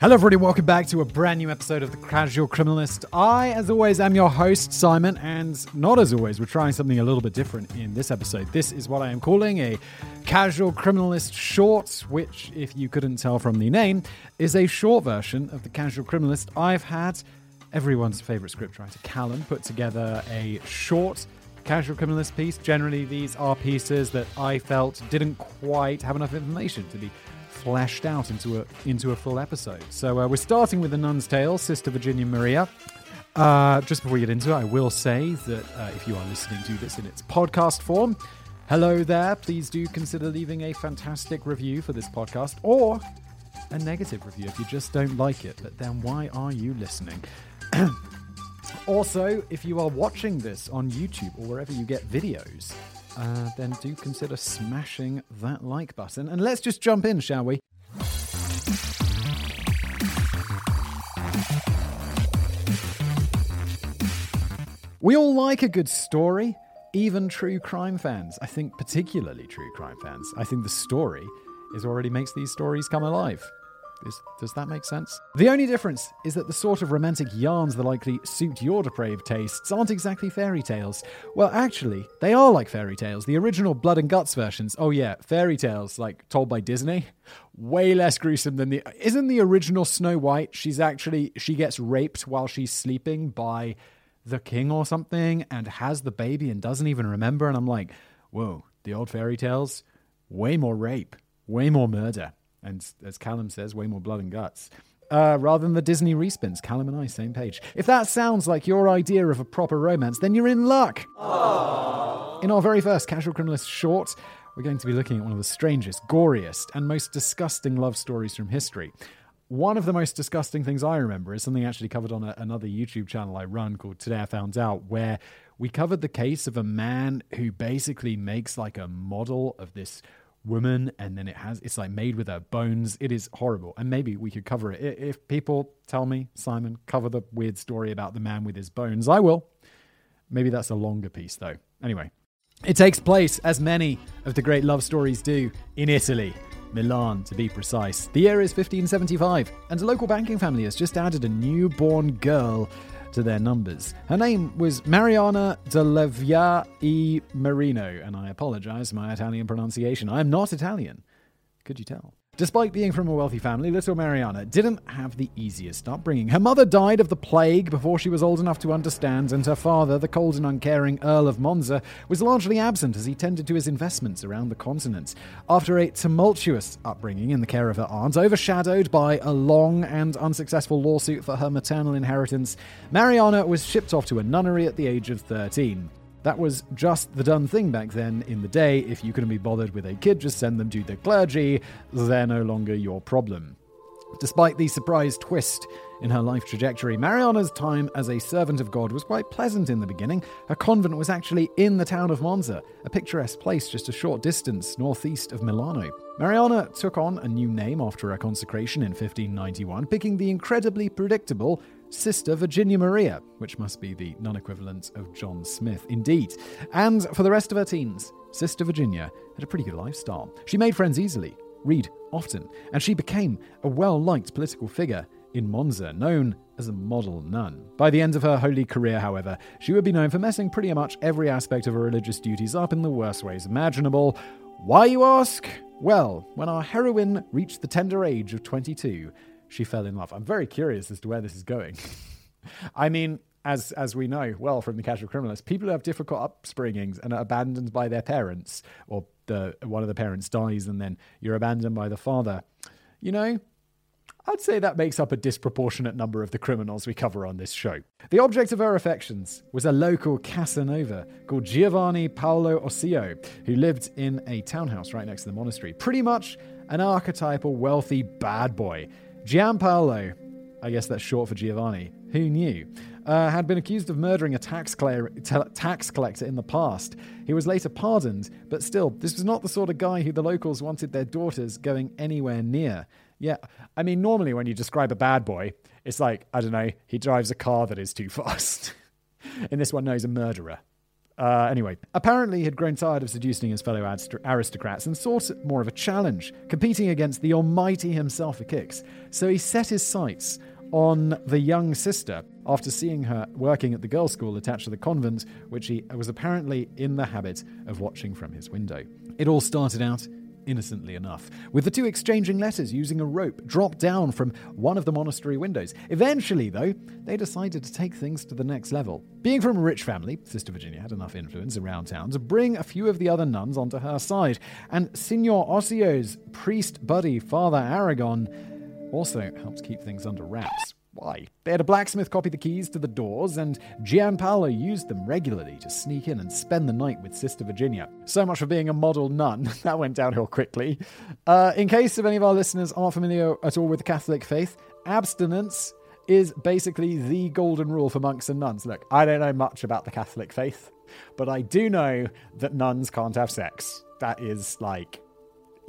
Hello, everybody. Welcome back to a brand new episode of The Casual Criminalist. I, as always, am your host, Simon, and not as always, we're trying something a little bit different in this episode. This is what I am calling a Casual Criminalist short, which, if you couldn't tell from the name, is a short version of The Casual Criminalist. I've had everyone's favorite scriptwriter, Callum, put together a short casual criminalist piece. Generally, these are pieces that I felt didn't quite have enough information to be fleshed out into a into a full episode. So uh, we're starting with the Nun's Tale, Sister Virginia Maria. Uh, just before we get into it, I will say that uh, if you are listening to this in its podcast form, hello there. Please do consider leaving a fantastic review for this podcast or a negative review if you just don't like it. But then why are you listening? also, if you are watching this on YouTube or wherever you get videos, uh, then do consider smashing that like button. And let's just jump in, shall we? We all like a good story, even true crime fans. I think, particularly true crime fans. I think the story is already makes these stories come alive. Is, does that make sense? The only difference is that the sort of romantic yarns that likely suit your depraved tastes aren't exactly fairy tales. Well, actually, they are like fairy tales. The original Blood and Guts versions, oh yeah, fairy tales, like told by Disney, way less gruesome than the. Isn't the original Snow White? She's actually. She gets raped while she's sleeping by the king or something and has the baby and doesn't even remember. And I'm like, whoa, the old fairy tales, way more rape, way more murder and as Callum says, way more blood and guts. Uh, rather than the Disney respins. Callum and I, same page. If that sounds like your idea of a proper romance, then you're in luck. Aww. In our very first Casual Criminalist short, we're going to be looking at one of the strangest, goriest, and most disgusting love stories from history. One of the most disgusting things I remember is something actually covered on a, another YouTube channel I run called Today I Found Out, where we covered the case of a man who basically makes like a model of this woman and then it has it's like made with her bones. It is horrible. And maybe we could cover it. If people tell me simon cover the weird story about the man with his bones i will. Maybe that's a longer piece though. Anyway it takes place as many of the great love stories do in italy Milan, to be precise. The year is 1575, and a local banking family has just added a newborn girl to their numbers. Her name was Mariana de Leyva e Marino, and I apologize for my Italian pronunciation. I am not Italian. Could you tell? Despite being from a wealthy family, little Mariana didn't have the easiest upbringing. Her mother died of the plague before she was old enough to understand, and her father, the cold and uncaring Earl of Monza, was largely absent as he tended to his investments around the continent. After a tumultuous upbringing in the care of her aunt, overshadowed by a long and unsuccessful lawsuit for her maternal inheritance, Mariana was shipped off to a nunnery at the age of 13. That was just the done thing back then in the day. If you couldn't be bothered with a kid, just send them to the clergy. They're no longer your problem. Despite the surprise twist in her life trajectory, Mariana's time as a servant of God was quite pleasant in the beginning. Her convent was actually in the town of Monza, a picturesque place just a short distance northeast of Milano. Mariana took on a new name after her consecration in 1591, picking the incredibly predictable Sister Virginia Maria, which must be the non equivalent of John Smith, indeed. And for the rest of her teens, Sister Virginia had a pretty good lifestyle. She made friends easily, read often, and she became a well liked political figure in Monza, known as a model nun. By the end of her holy career, however, she would be known for messing pretty much every aspect of her religious duties up in the worst ways imaginable. Why, you ask? Well, when our heroine reached the tender age of 22, she fell in love. I'm very curious as to where this is going. I mean, as as we know well from the casual criminalist, people who have difficult upbringings and are abandoned by their parents, or the one of the parents dies and then you're abandoned by the father. You know, I'd say that makes up a disproportionate number of the criminals we cover on this show. The object of her affections was a local Casanova called Giovanni Paolo Osio, who lived in a townhouse right next to the monastery. Pretty much an archetypal wealthy bad boy Gianpaolo, I guess that's short for Giovanni, who knew? uh, had been accused of murdering a tax, tax collector in the past. He was later pardoned, but still, this was not the sort of guy who the locals wanted their daughters going anywhere near. Yeah, I mean, normally when you describe a bad boy, it's like, I don't know, he drives a car that is too fast. In this one, no, he's a murderer. Uh, anyway, apparently he had grown tired of seducing his fellow aristocrats and sought more of a challenge, competing against the Almighty himself for kicks. So he set his sights on the young sister after seeing her working at the girls' school attached to the convent, which he was apparently in the habit of watching from his window. It all started out innocently enough, with the two exchanging letters using a rope dropped down from one of the monastery windows. Eventually, though, they decided to take things to the next level. Being from a rich family, Sister Virginia had enough influence around town to bring a few of the other nuns onto her side, and Signor Osio's priest buddy, Father Aragon, also helped keep things under wraps. Why? They had a blacksmith copy the keys to the doors, and Gianpaolo used them regularly to sneak in and spend the night with Sister Virginia. So much for being a model nun. that went downhill quickly. Uh, in case of any of our listeners aren't familiar at all with the Catholic faith, abstinence is basically the golden rule for monks and nuns. Look, I don't know much about the Catholic faith, but I do know that nuns can't have sex. That is like,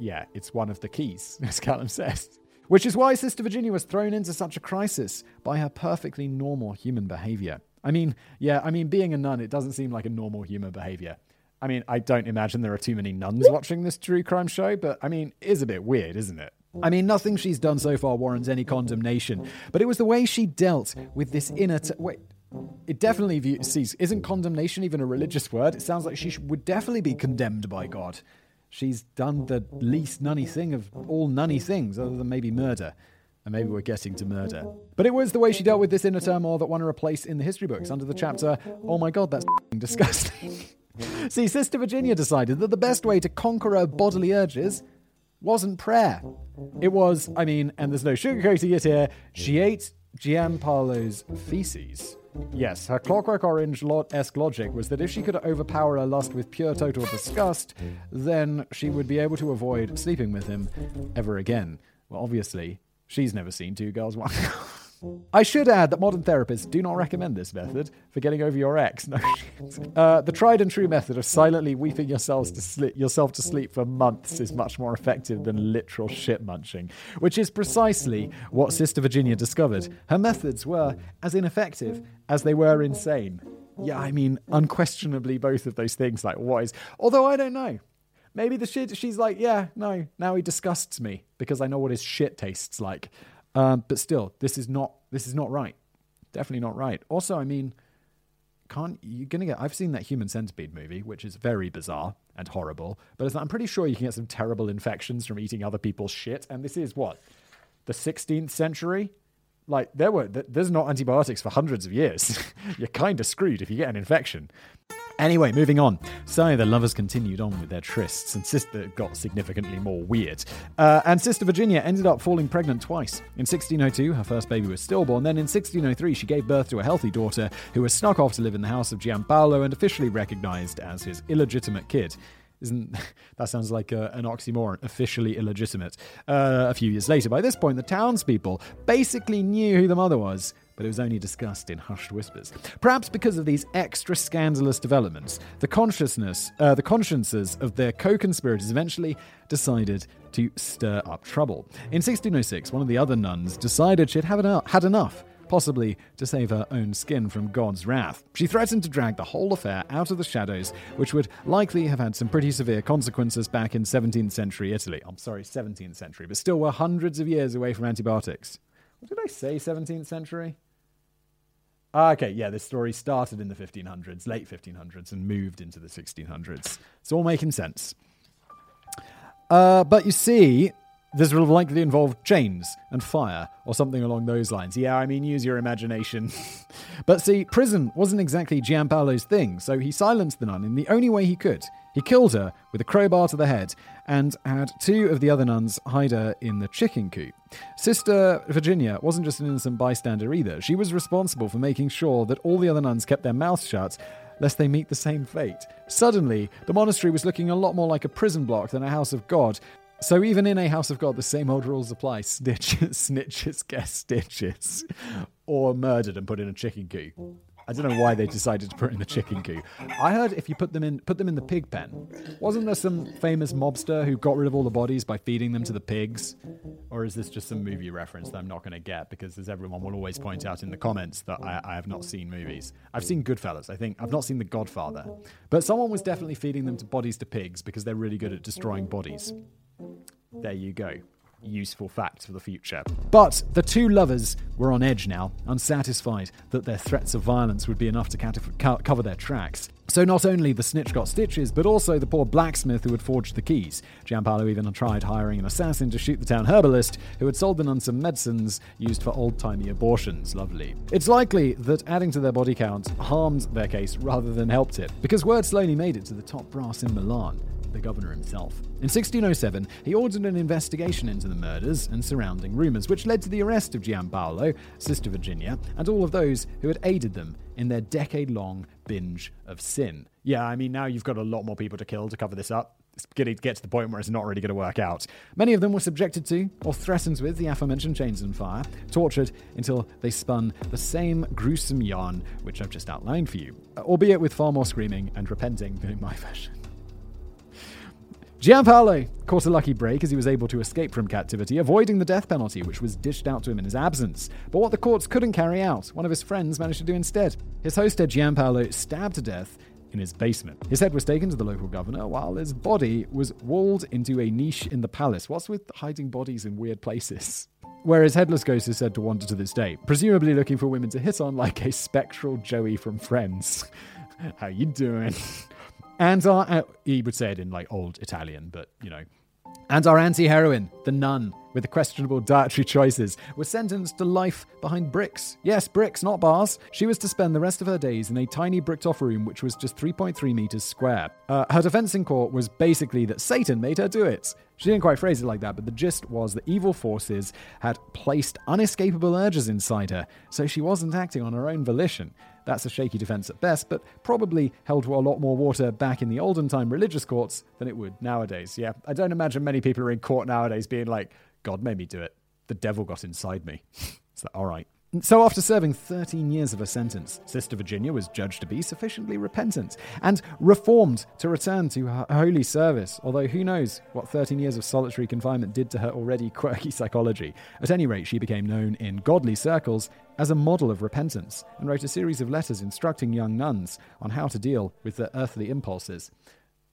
yeah, it's one of the keys, as Callum says. Which is why Sister Virginia was thrown into such a crisis by her perfectly normal human behavior. I mean, yeah, I mean, being a nun, it doesn't seem like a normal human behavior. I mean, I don't imagine there are too many nuns watching this true crime show, but I mean, it is a bit weird, isn't it? I mean, nothing she's done so far warrants any condemnation, but it was the way she dealt with this inner. T- wait, it definitely sees. Isn't condemnation even a religious word? It sounds like she would definitely be condemned by God she's done the least nunny thing of all nunny things, other than maybe murder. And maybe we're getting to murder. But it was the way she dealt with this inner turmoil that won her a place in the history books under the chapter, Oh my god, that's disgusting. See, Sister Virginia decided that the best way to conquer her bodily urges wasn't prayer. It was, I mean, and there's no sugarcoating it here, she ate Gianpaolo's feces. Yes, her Clockwork Orange esque logic was that if she could overpower her lust with pure total disgust, then she would be able to avoid sleeping with him ever again. Well, obviously, she's never seen two girls, one I should add that modern therapists do not recommend this method for getting over your ex. No, uh, the tried and true method of silently weeping yourselves to sleep, yourself to sleep for months is much more effective than literal shit munching, which is precisely what Sister Virginia discovered. Her methods were as ineffective as they were insane. Yeah, I mean, unquestionably both of those things. Like, what is? Although I don't know. Maybe the shit. She's like, yeah, no. Now he disgusts me because I know what his shit tastes like. Um, but still, this is not this is not right. Definitely not right. Also, I mean, can't you're gonna get? I've seen that Human Centipede movie, which is very bizarre and horrible. But I'm pretty sure you can get some terrible infections from eating other people's shit. And this is what the 16th century. Like there were, there's not antibiotics for hundreds of years. you're kind of screwed if you get an infection. Anyway, moving on. So the lovers continued on with their trysts, and Sister got significantly more weird. Uh, and Sister Virginia ended up falling pregnant twice. In 1602, her first baby was stillborn. Then in 1603, she gave birth to a healthy daughter who was snuck off to live in the house of Gianpaolo and officially recognized as his illegitimate kid. Isn't that sounds like a, an oxymoron? Officially illegitimate. Uh, a few years later, by this point, the townspeople basically knew who the mother was but it was only discussed in hushed whispers. Perhaps because of these extra scandalous developments, the consciousness, uh, the consciences of their co-conspirators eventually decided to stir up trouble. In 1606, one of the other nuns decided she'd have had enough possibly to save her own skin from God's wrath. She threatened to drag the whole affair out of the shadows, which would likely have had some pretty severe consequences back in 17th century Italy. I'm sorry, 17th century, but still we're hundreds of years away from antibiotics. Did I say, 17th century? Ah, okay, yeah, this story started in the 1500s, late 1500s, and moved into the 1600s. It's all making sense. Uh, but you see, this will likely involve chains and fire or something along those lines. Yeah, I mean, use your imagination. but see, prison wasn't exactly Gianpaolo's thing, so he silenced the nun in the only way he could. He killed her with a crowbar to the head and had two of the other nuns hide her in the chicken coop. Sister Virginia wasn't just an innocent bystander either. She was responsible for making sure that all the other nuns kept their mouths shut lest they meet the same fate. Suddenly, the monastery was looking a lot more like a prison block than a house of God. So even in a house of God, the same old rules apply. Snitches, snitches get stitches, or murdered and put in a chicken coop. I don't know why they decided to put in the chicken coop. I heard if you put them in put them in the pig pen. Wasn't there some famous mobster who got rid of all the bodies by feeding them to the pigs? Or is this just some movie reference that I'm not going to get because as everyone will always point out in the comments that I, I have not seen movies. I've seen Goodfellas, I think. I've not seen The Godfather. But someone was definitely feeding them to bodies to pigs because they're really good at destroying bodies. There you go useful fact for the future. But the two lovers were on edge now, unsatisfied that their threats of violence would be enough to cover their tracks. So not only the snitch got stitches, but also the poor blacksmith who had forged the keys. Gianpaolo even tried hiring an assassin to shoot the town herbalist who had sold the some medicines used for old-timey abortions. Lovely. It's likely that adding to their body count harmed their case rather than helped it, because word slowly made it to the top brass in Milan the governor himself. In 1607, he ordered an investigation into the murders and surrounding rumours, which led to the arrest of Gianpaolo, Sister Virginia, and all of those who had aided them in their decade long binge of sin. Yeah, I mean, now you've got a lot more people to kill to cover this up. It's getting to get to the point where it's not really going to work out. Many of them were subjected to, or threatened with, the aforementioned chains and fire, tortured until they spun the same gruesome yarn which I've just outlined for you, albeit with far more screaming and repenting than in my version. Gianpaolo caught a lucky break as he was able to escape from captivity, avoiding the death penalty, which was dished out to him in his absence. But what the courts couldn't carry out, one of his friends managed to do instead. His host had Gianpaolo stabbed to death in his basement. His head was taken to the local governor, while his body was walled into a niche in the palace. What's with hiding bodies in weird places? Where his headless ghost is said to wander to this day, presumably looking for women to hit on like a spectral Joey from Friends. How you doing? And our, uh, he would say it in like old Italian, but you know. And our anti heroine, the nun, with the questionable dietary choices, was sentenced to life behind bricks. Yes, bricks, not bars. She was to spend the rest of her days in a tiny bricked off room which was just 3.3 meters square. Uh, her defense in court was basically that Satan made her do it. She didn't quite phrase it like that, but the gist was that evil forces had placed unescapable urges inside her, so she wasn't acting on her own volition. That's a shaky defense at best, but probably held a lot more water back in the olden time religious courts than it would nowadays. Yeah, I don't imagine many people are in court nowadays being like, God made me do it. The devil got inside me. it's like, all right. So, after serving 13 years of a sentence, Sister Virginia was judged to be sufficiently repentant and reformed to return to her holy service. Although, who knows what 13 years of solitary confinement did to her already quirky psychology. At any rate, she became known in godly circles as a model of repentance and wrote a series of letters instructing young nuns on how to deal with their earthly impulses.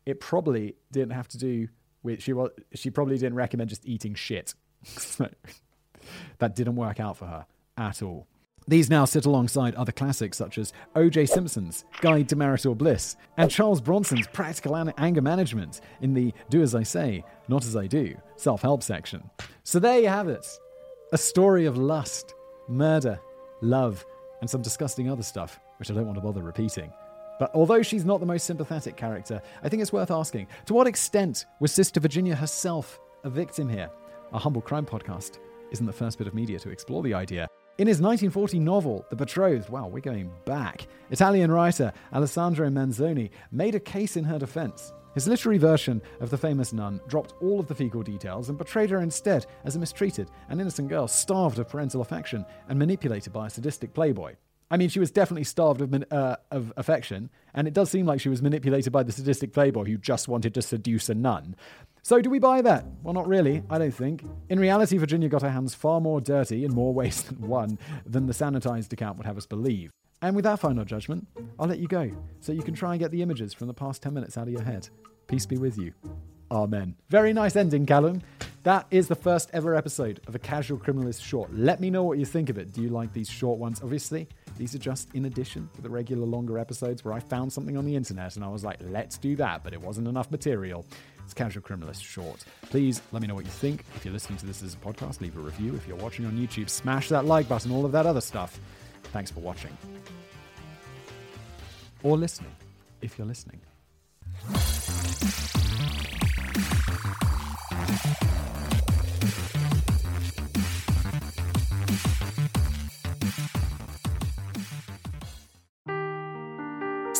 It probably didn't have to do with she was she probably didn't recommend just eating shit. that didn't work out for her at all. These now sit alongside other classics such as O.J. Simpson's Guide to Marital Bliss and Charles Bronson's Practical Anger Management in the Do As I Say, Not As I Do self help section. So there you have it a story of lust, murder, love, and some disgusting other stuff, which I don't want to bother repeating. But although she's not the most sympathetic character, I think it's worth asking to what extent was Sister Virginia herself a victim here? Our Humble Crime podcast isn't the first bit of media to explore the idea, in his 1940 novel, The Betrothed, wow, we're going back, Italian writer Alessandro Manzoni made a case in her defense. His literary version of the famous nun dropped all of the fecal details and portrayed her instead as a mistreated and innocent girl starved of parental affection and manipulated by a sadistic playboy. I mean, she was definitely starved of, uh, of affection, and it does seem like she was manipulated by the sadistic playboy who just wanted to seduce a nun. So, do we buy that? Well, not really, I don't think. In reality, Virginia got her hands far more dirty in more ways than one than the sanitized account would have us believe. And with that final judgment, I'll let you go so you can try and get the images from the past 10 minutes out of your head. Peace be with you. Amen. Very nice ending, Callum. That is the first ever episode of a Casual Criminalist short. Let me know what you think of it. Do you like these short ones? Obviously, these are just in addition to the regular longer episodes where I found something on the internet and I was like, let's do that, but it wasn't enough material. It's Casual Criminalist Short. Please let me know what you think. If you're listening to this as a podcast, leave a review. If you're watching on YouTube, smash that like button, all of that other stuff. Thanks for watching. Or listening, if you're listening.